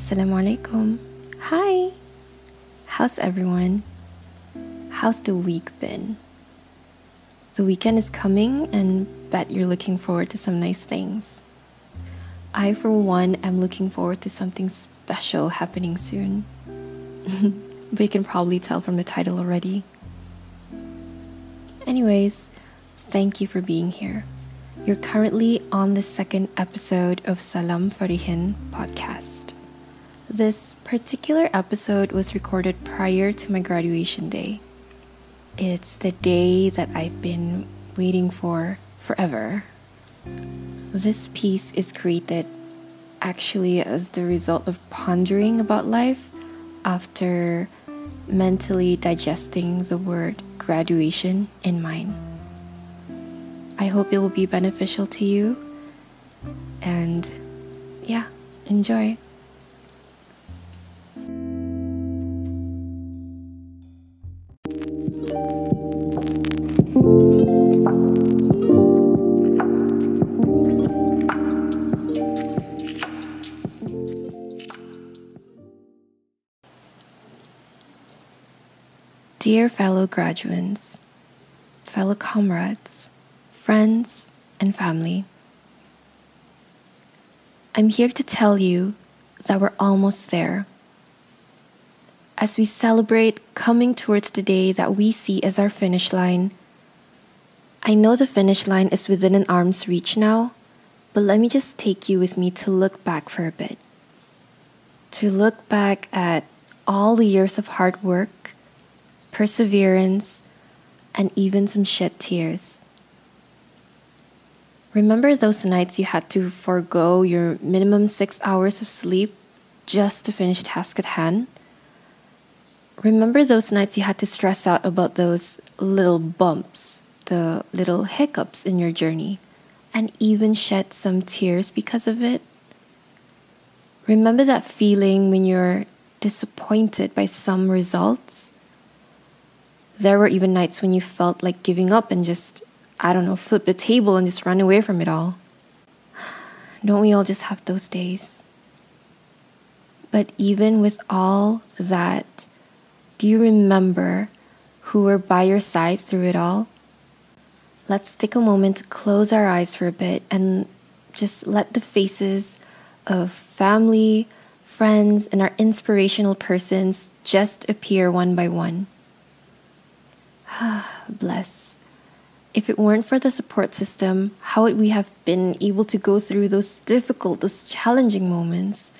Assalamualaikum. Hi. How's everyone? How's the week been? The weekend is coming and bet you're looking forward to some nice things. I, for one, am looking forward to something special happening soon. but you can probably tell from the title already. Anyways, thank you for being here. You're currently on the second episode of Salam Farihin podcast. This particular episode was recorded prior to my graduation day. It's the day that I've been waiting for forever. This piece is created actually as the result of pondering about life after mentally digesting the word graduation in mind. I hope it will be beneficial to you. And yeah, enjoy. Dear fellow graduates, fellow comrades, friends, and family, I'm here to tell you that we're almost there. As we celebrate coming towards the day that we see as our finish line, I know the finish line is within an arm's reach now, but let me just take you with me to look back for a bit. To look back at all the years of hard work perseverance, and even some shed tears. Remember those nights you had to forego your minimum six hours of sleep just to finish task at hand? Remember those nights you had to stress out about those little bumps, the little hiccups in your journey, and even shed some tears because of it? Remember that feeling when you're disappointed by some results? There were even nights when you felt like giving up and just, I don't know, flip the table and just run away from it all. Don't we all just have those days? But even with all that, do you remember who were by your side through it all? Let's take a moment to close our eyes for a bit and just let the faces of family, friends, and our inspirational persons just appear one by one. Bless. If it weren't for the support system, how would we have been able to go through those difficult, those challenging moments?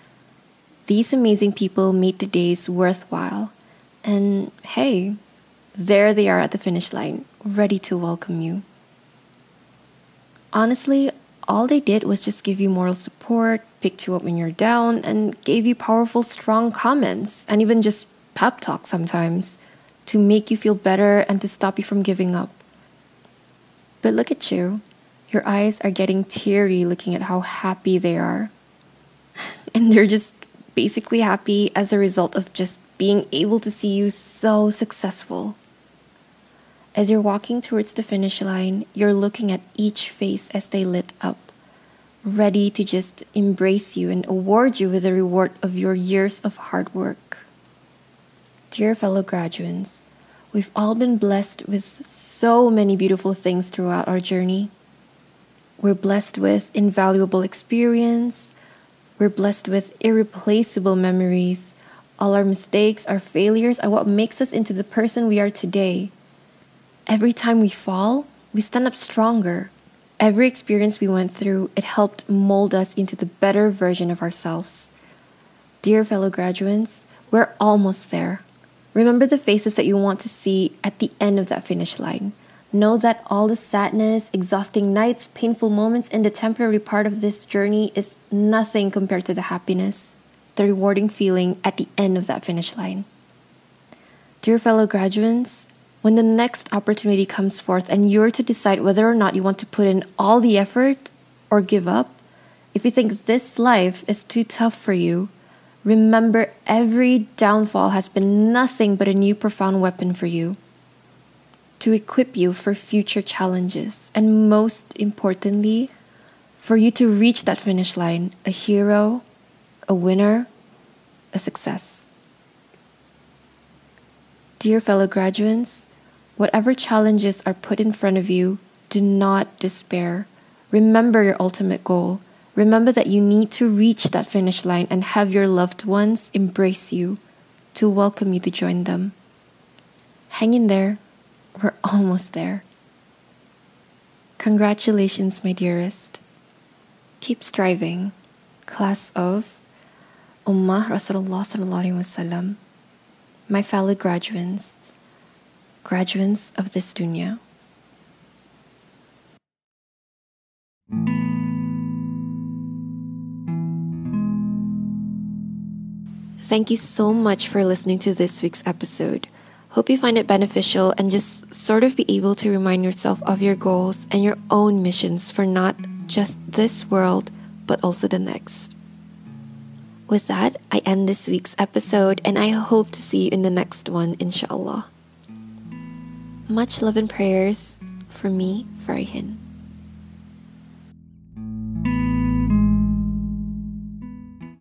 These amazing people made the days worthwhile. And hey, there they are at the finish line, ready to welcome you. Honestly, all they did was just give you moral support, picked you up when you're down, and gave you powerful, strong comments, and even just pep talk sometimes to make you feel better and to stop you from giving up. But look at you. Your eyes are getting teary looking at how happy they are. and they're just basically happy as a result of just being able to see you so successful. As you're walking towards the finish line, you're looking at each face as they lit up, ready to just embrace you and award you with the reward of your years of hard work. Dear fellow graduates, we've all been blessed with so many beautiful things throughout our journey. We're blessed with invaluable experience. We're blessed with irreplaceable memories. All our mistakes, our failures are what makes us into the person we are today. Every time we fall, we stand up stronger. Every experience we went through, it helped mold us into the better version of ourselves. Dear fellow graduates, we're almost there. Remember the faces that you want to see at the end of that finish line. Know that all the sadness, exhausting nights, painful moments, and the temporary part of this journey is nothing compared to the happiness, the rewarding feeling at the end of that finish line. Dear fellow graduates, when the next opportunity comes forth and you're to decide whether or not you want to put in all the effort or give up, if you think this life is too tough for you, Remember, every downfall has been nothing but a new profound weapon for you to equip you for future challenges, and most importantly, for you to reach that finish line a hero, a winner, a success. Dear fellow graduates, whatever challenges are put in front of you, do not despair. Remember your ultimate goal. Remember that you need to reach that finish line and have your loved ones embrace you to welcome you to join them. Hang in there. We're almost there. Congratulations, my dearest. Keep striving. Class of Ummah Rasulullah Wasallam. My fellow graduates, graduates of this dunya. Thank you so much for listening to this week's episode. Hope you find it beneficial and just sort of be able to remind yourself of your goals and your own missions for not just this world, but also the next. With that, I end this week's episode and I hope to see you in the next one, inshallah. Much love and prayers for me, Farihin.